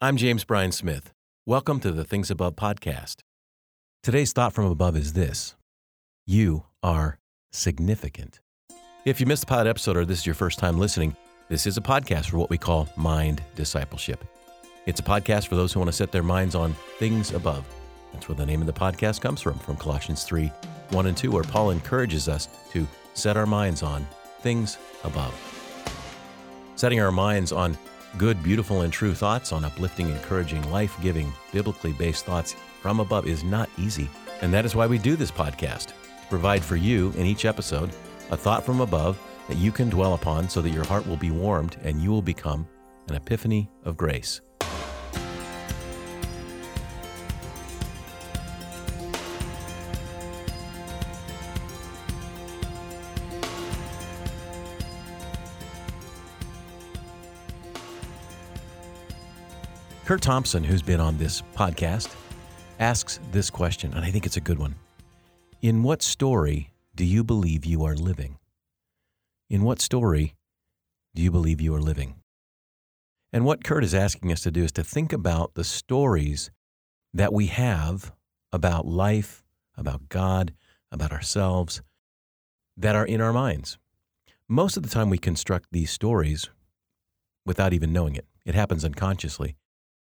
I'm James Bryan Smith. Welcome to the Things Above podcast. Today's thought from above is this You are significant. If you missed the pod episode or this is your first time listening, this is a podcast for what we call mind discipleship. It's a podcast for those who want to set their minds on things above. That's where the name of the podcast comes from, from Colossians 3 1 and 2, where Paul encourages us to set our minds on things above. Setting our minds on good, beautiful, and true thoughts, on uplifting, encouraging, life giving, biblically based thoughts from above is not easy. And that is why we do this podcast to provide for you in each episode a thought from above that you can dwell upon so that your heart will be warmed and you will become an epiphany of grace. Curt Thompson, who's been on this podcast, asks this question, and I think it's a good one. In what story do you believe you are living? In what story do you believe you are living? And what Curt is asking us to do is to think about the stories that we have about life, about God, about ourselves, that are in our minds. Most of the time, we construct these stories without even knowing it. It happens unconsciously.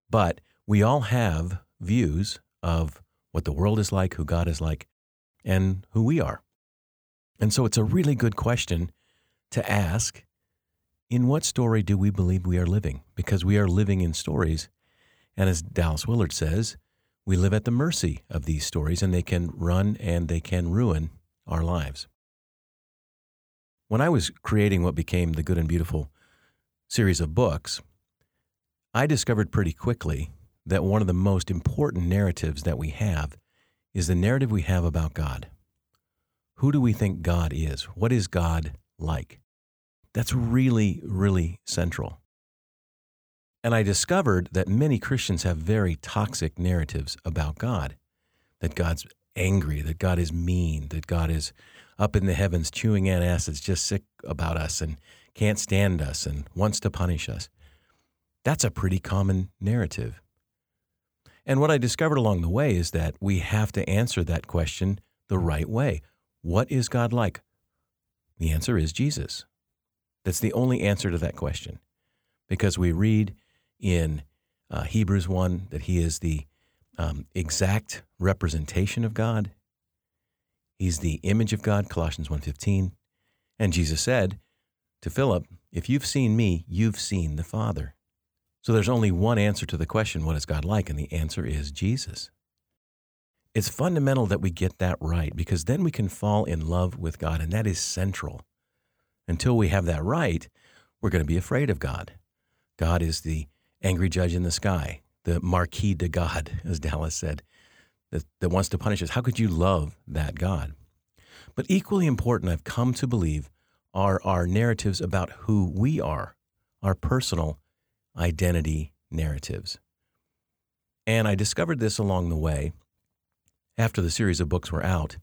But we all have views of what the world is like, who God is like, and who we are. And so it's a really good question to ask in what story do we believe we are living? Because we are living in stories. And as Dallas Willard says, we live at the mercy of these stories and they can run and they can ruin our lives. When I was creating what became the Good and Beautiful series of books, I discovered pretty quickly that one of the most important narratives that we have is the narrative we have about God. Who do we think God is? What is God like? That's really, really central. And I discovered that many Christians have very toxic narratives about God that God's angry, that God is mean, that God is up in the heavens chewing antacids, just sick about us and can't stand us and wants to punish us. That's a pretty common narrative. And what I discovered along the way is that we have to answer that question the right way. What is God like? The answer is Jesus. That's the only answer to that question. Because we read in uh, Hebrews 1 that he is the um, exact representation of God. He's the image of God, Colossians 1:15. And Jesus said to Philip, "If you've seen me, you've seen the Father." So there's only one answer to the question, what is God like? And the answer is Jesus. It's fundamental that we get that right because then we can fall in love with God, and that is central. Until we have that right, we're going to be afraid of God. God is the angry judge in the sky, the Marquis de God, as Dallas said, that, that wants to punish us. How could you love that God? But equally important, I've come to believe, are our narratives about who we are, our personal identity narratives. And I discovered this along the way after the series of books were out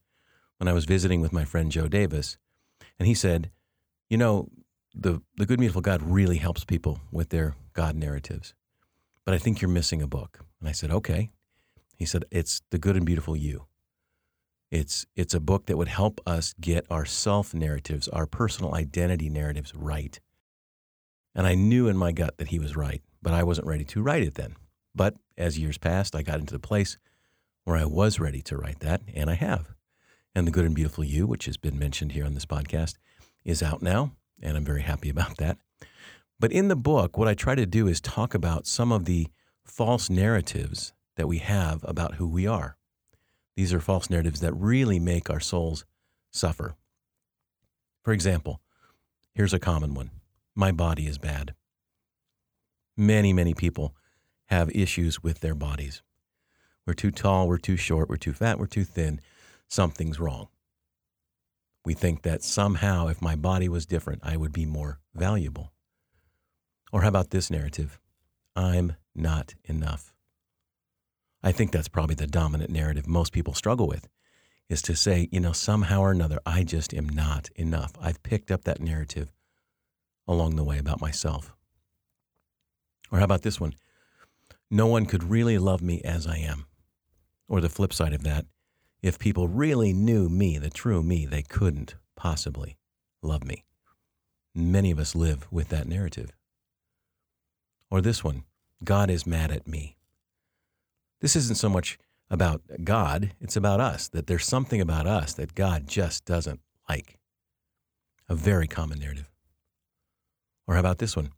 when I was visiting with my friend Joe Davis. And he said, You know, the, the Good and Beautiful God really helps people with their God narratives. But I think you're missing a book. And I said, Okay. He said, It's The Good and Beautiful You. It's, it's a book that would help us get our self narratives, our personal identity narratives right. And I knew in my gut that he was right, but I wasn't ready to write it then. But as years passed, I got into the place where I was ready to write that, and I have. And The Good and Beautiful You, which has been mentioned here on this podcast, is out now, and I'm very happy about that. But in the book, what I try to do is talk about some of the false narratives that we have about who we are. These are false narratives that really make our souls suffer. For example, here's a common one my body is bad. Many, many people have issues with their bodies. We're too tall, we're too short, we're too fat, we're too thin. Something's wrong. We think that somehow, if my body was different, I would be more valuable. Or how about this narrative? I'm not enough. I think that's probably the dominant narrative most people struggle with is to say, you know, somehow or another, I just am not enough. I've picked up that narrative along the way about myself. Or how about this one? no one could really love me as I am. Or the flip side of that, if people really knew me, the true me, they couldn't possibly love me. Many of us live with that narrative. Or this one God is mad at me. This isn't so much about God, it's about us, that there's something about us that God just doesn't like. A very common narrative. Or how about this one?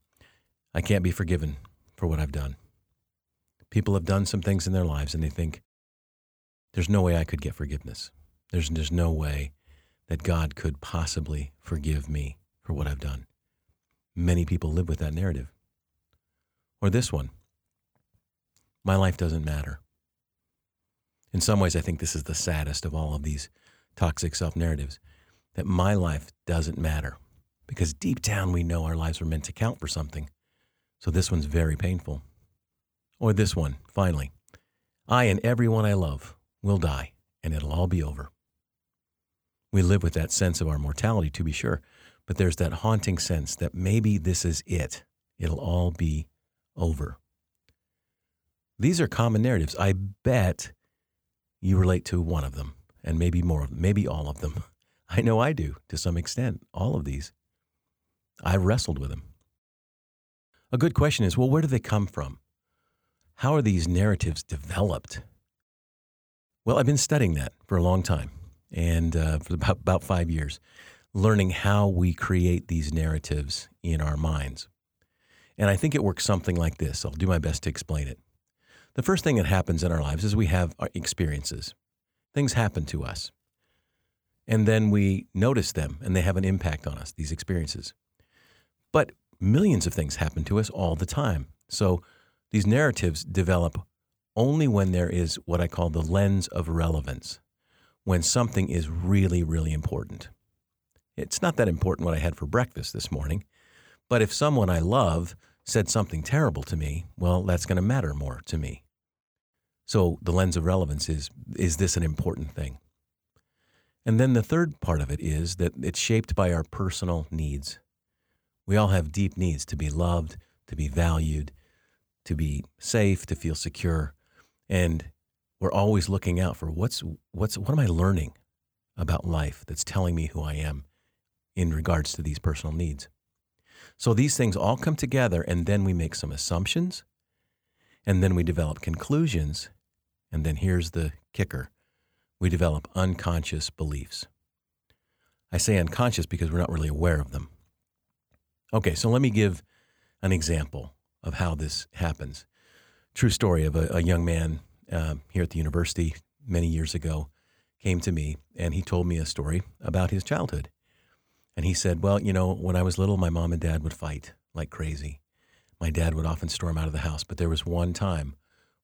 I can't be forgiven for what I've done. People have done some things in their lives and they think, there's no way I could get forgiveness. There's, there's no way that God could possibly forgive me for what I've done. Many people live with that narrative. Or this one my life doesn't matter. In some ways, I think this is the saddest of all of these toxic self narratives that my life doesn't matter because deep down we know our lives are meant to count for something. So this one's very painful. Or this one, finally. I and everyone I love will die and it'll all be over. We live with that sense of our mortality, to be sure, but there's that haunting sense that maybe this is it. It'll all be over. These are common narratives. I bet you relate to one of them, and maybe more of them, maybe all of them. I know I do to some extent, all of these. I've wrestled with them. A good question is well, where do they come from? How are these narratives developed? Well, I've been studying that for a long time and uh, for about, about five years, learning how we create these narratives in our minds. And I think it works something like this. I'll do my best to explain it. The first thing that happens in our lives is we have our experiences. Things happen to us. And then we notice them and they have an impact on us, these experiences. But millions of things happen to us all the time. So these narratives develop only when there is what I call the lens of relevance, when something is really, really important. It's not that important what I had for breakfast this morning, but if someone I love said something terrible to me, well, that's going to matter more to me. So the lens of relevance is is this an important thing? And then the third part of it is that it's shaped by our personal needs. We all have deep needs to be loved, to be valued, to be safe, to feel secure. And we're always looking out for what's what's what am I learning about life that's telling me who I am in regards to these personal needs. So these things all come together and then we make some assumptions and then we develop conclusions and then here's the kicker. We develop unconscious beliefs. I say unconscious because we're not really aware of them. Okay, so let me give an example of how this happens. True story of a, a young man uh, here at the university many years ago came to me and he told me a story about his childhood. And he said, Well, you know, when I was little, my mom and dad would fight like crazy. My dad would often storm out of the house, but there was one time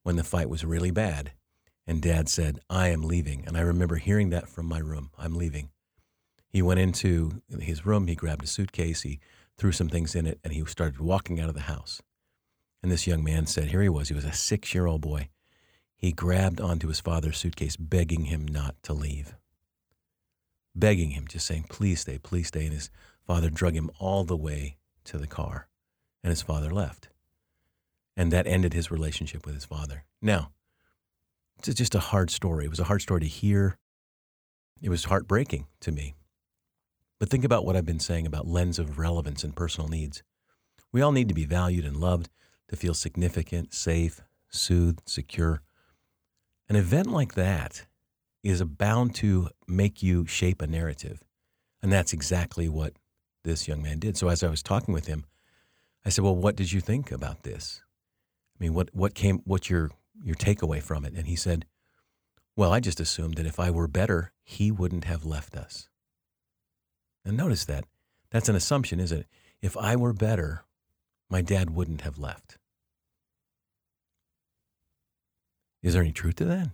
when the fight was really bad. And dad said, I am leaving. And I remember hearing that from my room. I'm leaving. He went into his room, he grabbed a suitcase, he threw some things in it, and he started walking out of the house. And this young man said, Here he was. He was a six year old boy. He grabbed onto his father's suitcase, begging him not to leave. Begging him, just saying, Please stay, please stay. And his father drug him all the way to the car. And his father left. And that ended his relationship with his father. Now, it's just a hard story. It was a hard story to hear. It was heartbreaking to me. But think about what I've been saying about lens of relevance and personal needs. We all need to be valued and loved to feel significant, safe, soothed, secure. An event like that is bound to make you shape a narrative. And that's exactly what this young man did. So as I was talking with him, I said, "Well, what did you think about this? I mean, what what came what's your your takeaway from it?" And he said, "Well, I just assumed that if I were better, he wouldn't have left us." And notice that. That's an assumption, isn't it? If I were better, my dad wouldn't have left. Is there any truth to that?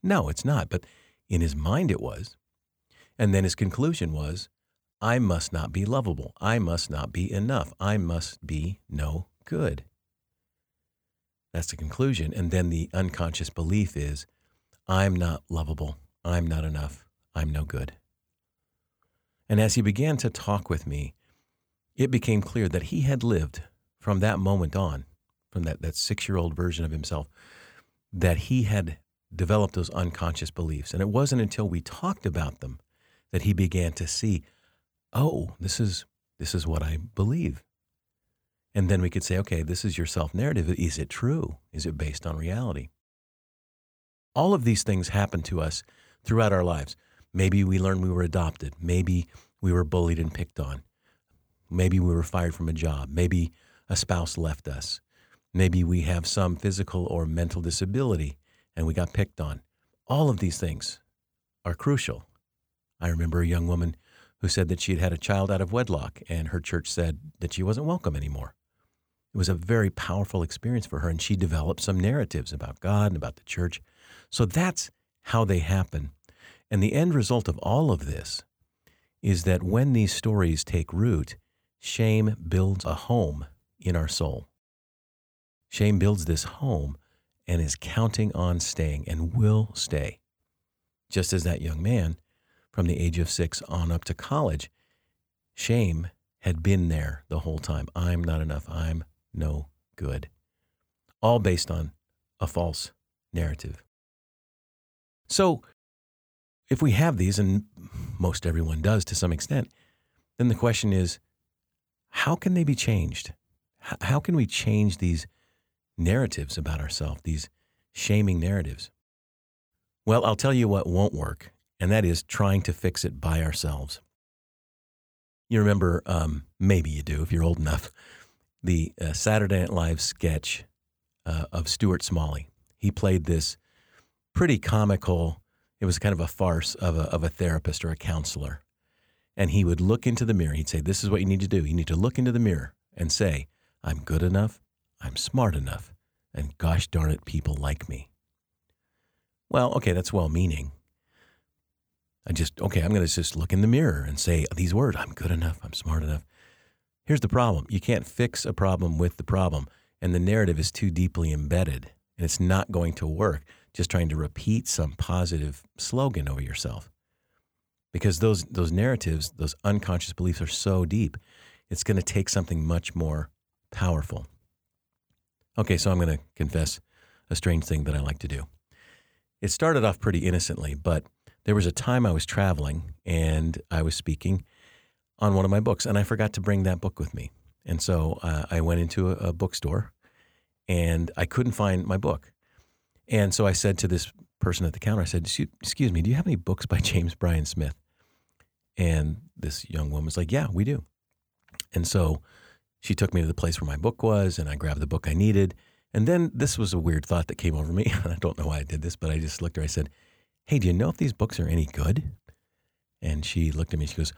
No, it's not. But in his mind, it was. And then his conclusion was I must not be lovable. I must not be enough. I must be no good. That's the conclusion. And then the unconscious belief is I'm not lovable. I'm not enough. I'm no good. And as he began to talk with me, it became clear that he had lived from that moment on from that, that six year old version of himself, that he had developed those unconscious beliefs. And it wasn't until we talked about them that he began to see, oh, this is this is what I believe. And then we could say, okay, this is your self narrative. Is it true? Is it based on reality? All of these things happen to us throughout our lives. Maybe we learned we were adopted. Maybe we were bullied and picked on. Maybe we were fired from a job. Maybe a spouse left us. Maybe we have some physical or mental disability and we got picked on. All of these things are crucial. I remember a young woman who said that she had had a child out of wedlock and her church said that she wasn't welcome anymore. It was a very powerful experience for her, and she developed some narratives about God and about the church. So that's how they happen. And the end result of all of this is that when these stories take root, shame builds a home in our soul. Shame builds this home and is counting on staying and will stay. Just as that young man from the age of six on up to college, shame had been there the whole time. I'm not enough. I'm no good. All based on a false narrative. So, if we have these, and most everyone does to some extent, then the question is how can they be changed? How can we change these narratives about ourselves, these shaming narratives? Well, I'll tell you what won't work, and that is trying to fix it by ourselves. You remember, um, maybe you do if you're old enough, the uh, Saturday Night Live sketch uh, of Stuart Smalley. He played this pretty comical, it was kind of a farce of a, of a therapist or a counselor. And he would look into the mirror. He'd say, This is what you need to do. You need to look into the mirror and say, I'm good enough, I'm smart enough, and gosh darn it, people like me. Well, okay, that's well meaning. I just, okay, I'm going to just look in the mirror and say these words I'm good enough, I'm smart enough. Here's the problem you can't fix a problem with the problem, and the narrative is too deeply embedded, and it's not going to work just trying to repeat some positive slogan over yourself. Because those, those narratives, those unconscious beliefs are so deep, it's going to take something much more powerful. Okay, so I'm going to confess a strange thing that I like to do. It started off pretty innocently, but there was a time I was traveling and I was speaking on one of my books, and I forgot to bring that book with me. And so uh, I went into a, a bookstore and I couldn't find my book. And so I said to this person at the counter, I said, Excuse me, do you have any books by James Bryan Smith? And this young woman was like, Yeah, we do. And so she took me to the place where my book was, and I grabbed the book I needed. And then this was a weird thought that came over me. I don't know why I did this, but I just looked at her. I said, Hey, do you know if these books are any good? And she looked at me. She goes,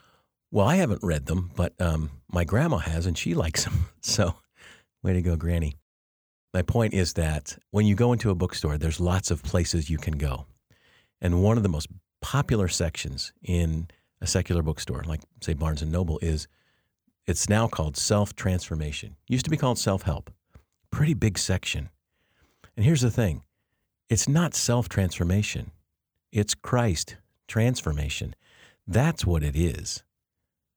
Well, I haven't read them, but um, my grandma has, and she likes them. So, way to go, Granny. My point is that when you go into a bookstore, there's lots of places you can go. And one of the most popular sections in a secular bookstore, like say Barnes and Noble, is it's now called self transformation. Used to be called self help. Pretty big section. And here's the thing it's not self transformation, it's Christ transformation. That's what it is.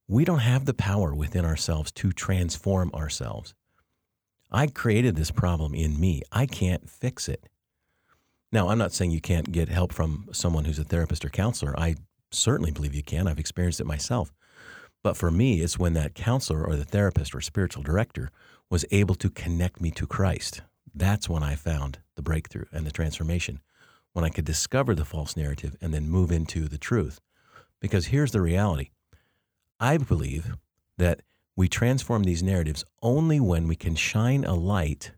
We don't have the power within ourselves to transform ourselves. I created this problem in me. I can't fix it. Now, I'm not saying you can't get help from someone who's a therapist or counselor. I certainly believe you can. I've experienced it myself. But for me, it's when that counselor or the therapist or spiritual director was able to connect me to Christ. That's when I found the breakthrough and the transformation, when I could discover the false narrative and then move into the truth. Because here's the reality I believe that we transform these narratives only when we can shine a light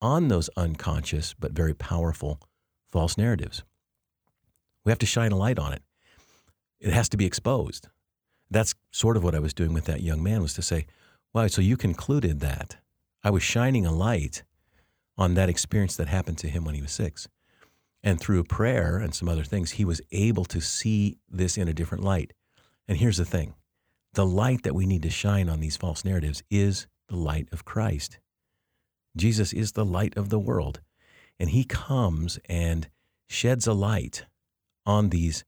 on those unconscious but very powerful false narratives. We have to shine a light on it. It has to be exposed. That's sort of what I was doing with that young man was to say, wow, so you concluded that. I was shining a light on that experience that happened to him when he was six. And through prayer and some other things, he was able to see this in a different light. And here's the thing the light that we need to shine on these false narratives is the light of Christ. Jesus is the light of the world, and he comes and sheds a light on these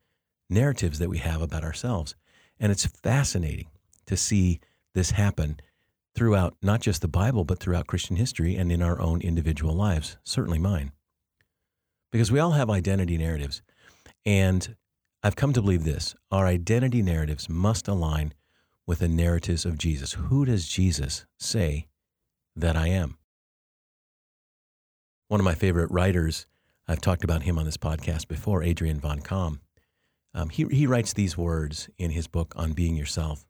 narratives that we have about ourselves. And it's fascinating to see this happen throughout not just the Bible, but throughout Christian history and in our own individual lives, certainly mine. Because we all have identity narratives. And I've come to believe this our identity narratives must align with the narratives of Jesus. Who does Jesus say that I am? One of my favorite writers, I've talked about him on this podcast before, Adrian Van Kaam. Um, he, he writes these words in his book on being yourself.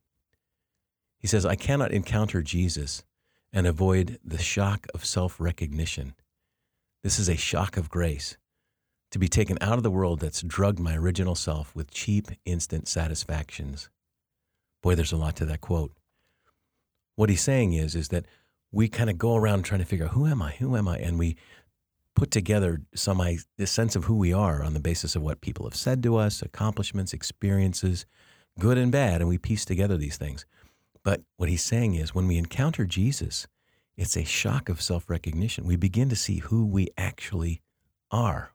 He says, I cannot encounter Jesus and avoid the shock of self recognition. This is a shock of grace to be taken out of the world that's drugged my original self with cheap, instant satisfactions. Boy, there's a lot to that quote. What he's saying is, is that we kind of go around trying to figure out who am I, who am I, and we put together some this sense of who we are on the basis of what people have said to us, accomplishments, experiences, good and bad, and we piece together these things. But what he's saying is when we encounter Jesus, it's a shock of self recognition. We begin to see who we actually are.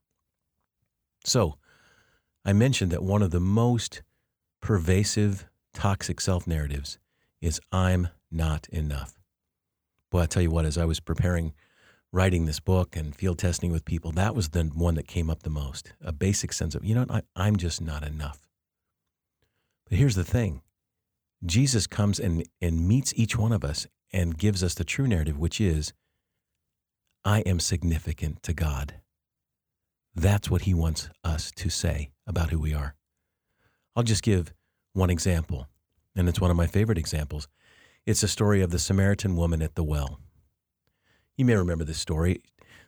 So, I mentioned that one of the most pervasive toxic self narratives is I'm not enough. Well, I tell you what, as I was preparing, writing this book and field testing with people, that was the one that came up the most a basic sense of, you know, I, I'm just not enough. But here's the thing Jesus comes and, and meets each one of us and gives us the true narrative, which is, I am significant to God. That's what he wants us to say about who we are. I'll just give one example, and it's one of my favorite examples. It's a story of the Samaritan woman at the well. You may remember this story.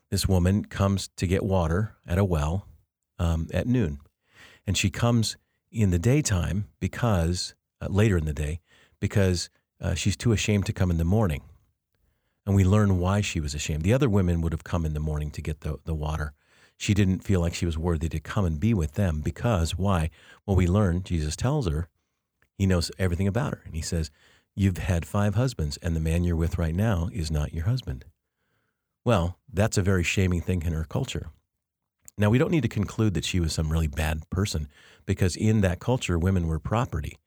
This woman comes to get water at a well um, at noon, and she comes in the daytime because uh, later in the day because uh, she's too ashamed to come in the morning. And we learn why she was ashamed. The other women would have come in the morning to get the, the water. She didn't feel like she was worthy to come and be with them because why? Well, we learn, Jesus tells her, he knows everything about her. And he says, You've had five husbands, and the man you're with right now is not your husband. Well, that's a very shaming thing in her culture. Now, we don't need to conclude that she was some really bad person because in that culture, women were property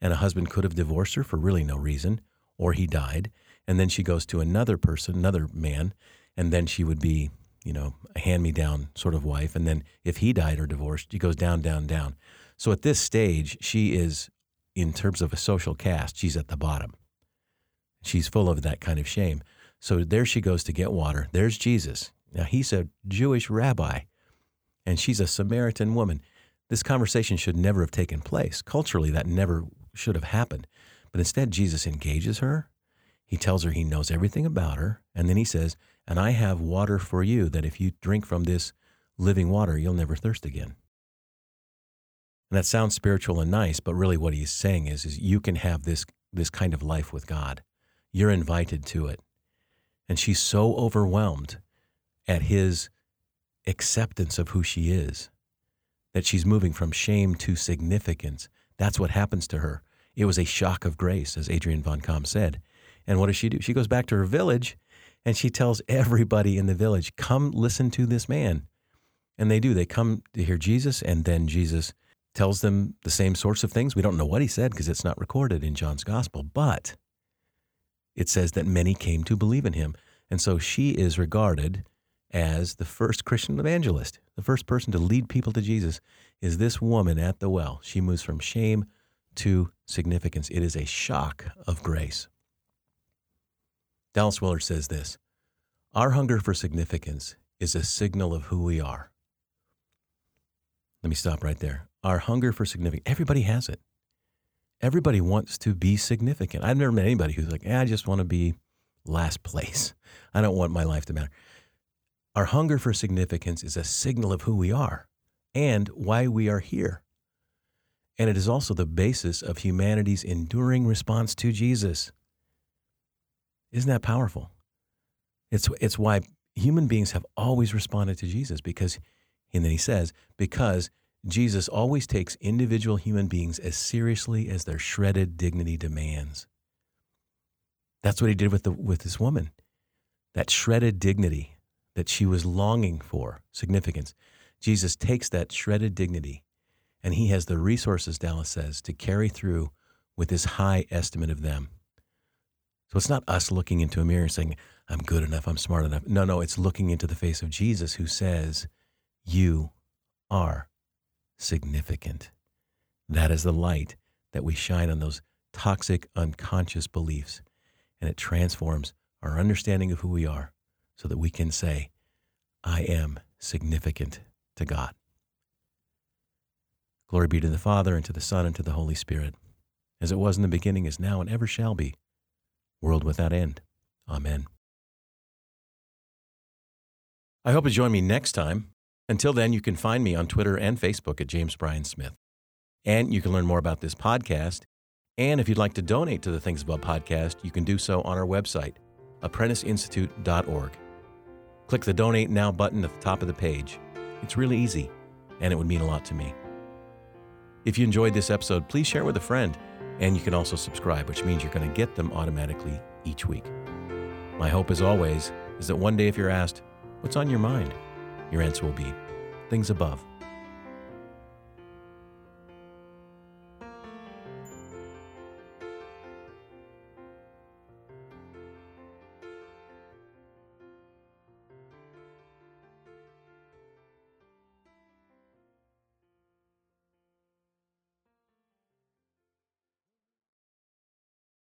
and a husband could have divorced her for really no reason, or he died, and then she goes to another person, another man, and then she would be, you know, a hand me down sort of wife. And then if he died or divorced, she goes down, down, down. So at this stage, she is, in terms of a social caste, she's at the bottom. She's full of that kind of shame. So there she goes to get water. There's Jesus. Now he's a Jewish rabbi, and she's a Samaritan woman. This conversation should never have taken place. Culturally, that never should have happened. But instead, Jesus engages her. He tells her he knows everything about her. And then he says, And I have water for you that if you drink from this living water, you'll never thirst again. And that sounds spiritual and nice, but really what he's saying is, is you can have this, this kind of life with God. You're invited to it. And she's so overwhelmed at his acceptance of who she is that she's moving from shame to significance that's what happens to her. It was a shock of grace, as Adrian van Kaam said. And what does she do? She goes back to her village and she tells everybody in the village, come listen to this man. And they do. They come to hear Jesus, and then Jesus tells them the same sorts of things. We don't know what he said because it's not recorded in John's gospel, but it says that many came to believe in him. And so she is regarded as the first Christian evangelist, the first person to lead people to Jesus is this woman at the well. She moves from shame to significance. It is a shock of grace. Dallas Willard says this Our hunger for significance is a signal of who we are. Let me stop right there. Our hunger for significance, everybody has it. Everybody wants to be significant. I've never met anybody who's like, eh, I just want to be last place. I don't want my life to matter. Our hunger for significance is a signal of who we are and why we are here. And it is also the basis of humanity's enduring response to Jesus. Isn't that powerful? It's, it's why human beings have always responded to Jesus because, and then he says, because Jesus always takes individual human beings as seriously as their shredded dignity demands. That's what he did with, the, with this woman. That shredded dignity that she was longing for, significance. Jesus takes that shredded dignity and he has the resources, Dallas says, to carry through with his high estimate of them. So it's not us looking into a mirror and saying, I'm good enough, I'm smart enough. No, no, it's looking into the face of Jesus who says, You are significant. That is the light that we shine on those toxic, unconscious beliefs. And it transforms our understanding of who we are so that we can say, I am significant to God. Glory be to the Father, and to the Son, and to the Holy Spirit, as it was in the beginning, is now, and ever shall be, world without end. Amen. I hope you join me next time. Until then, you can find me on Twitter and Facebook at James Bryan Smith. And you can learn more about this podcast. And if you'd like to donate to the Things Above podcast, you can do so on our website, apprenticeinstitute.org. Click the Donate Now button at the top of the page. It's really easy, and it would mean a lot to me. If you enjoyed this episode, please share with a friend, and you can also subscribe, which means you're going to get them automatically each week. My hope, as always, is that one day if you're asked, What's on your mind? Your answer will be things above.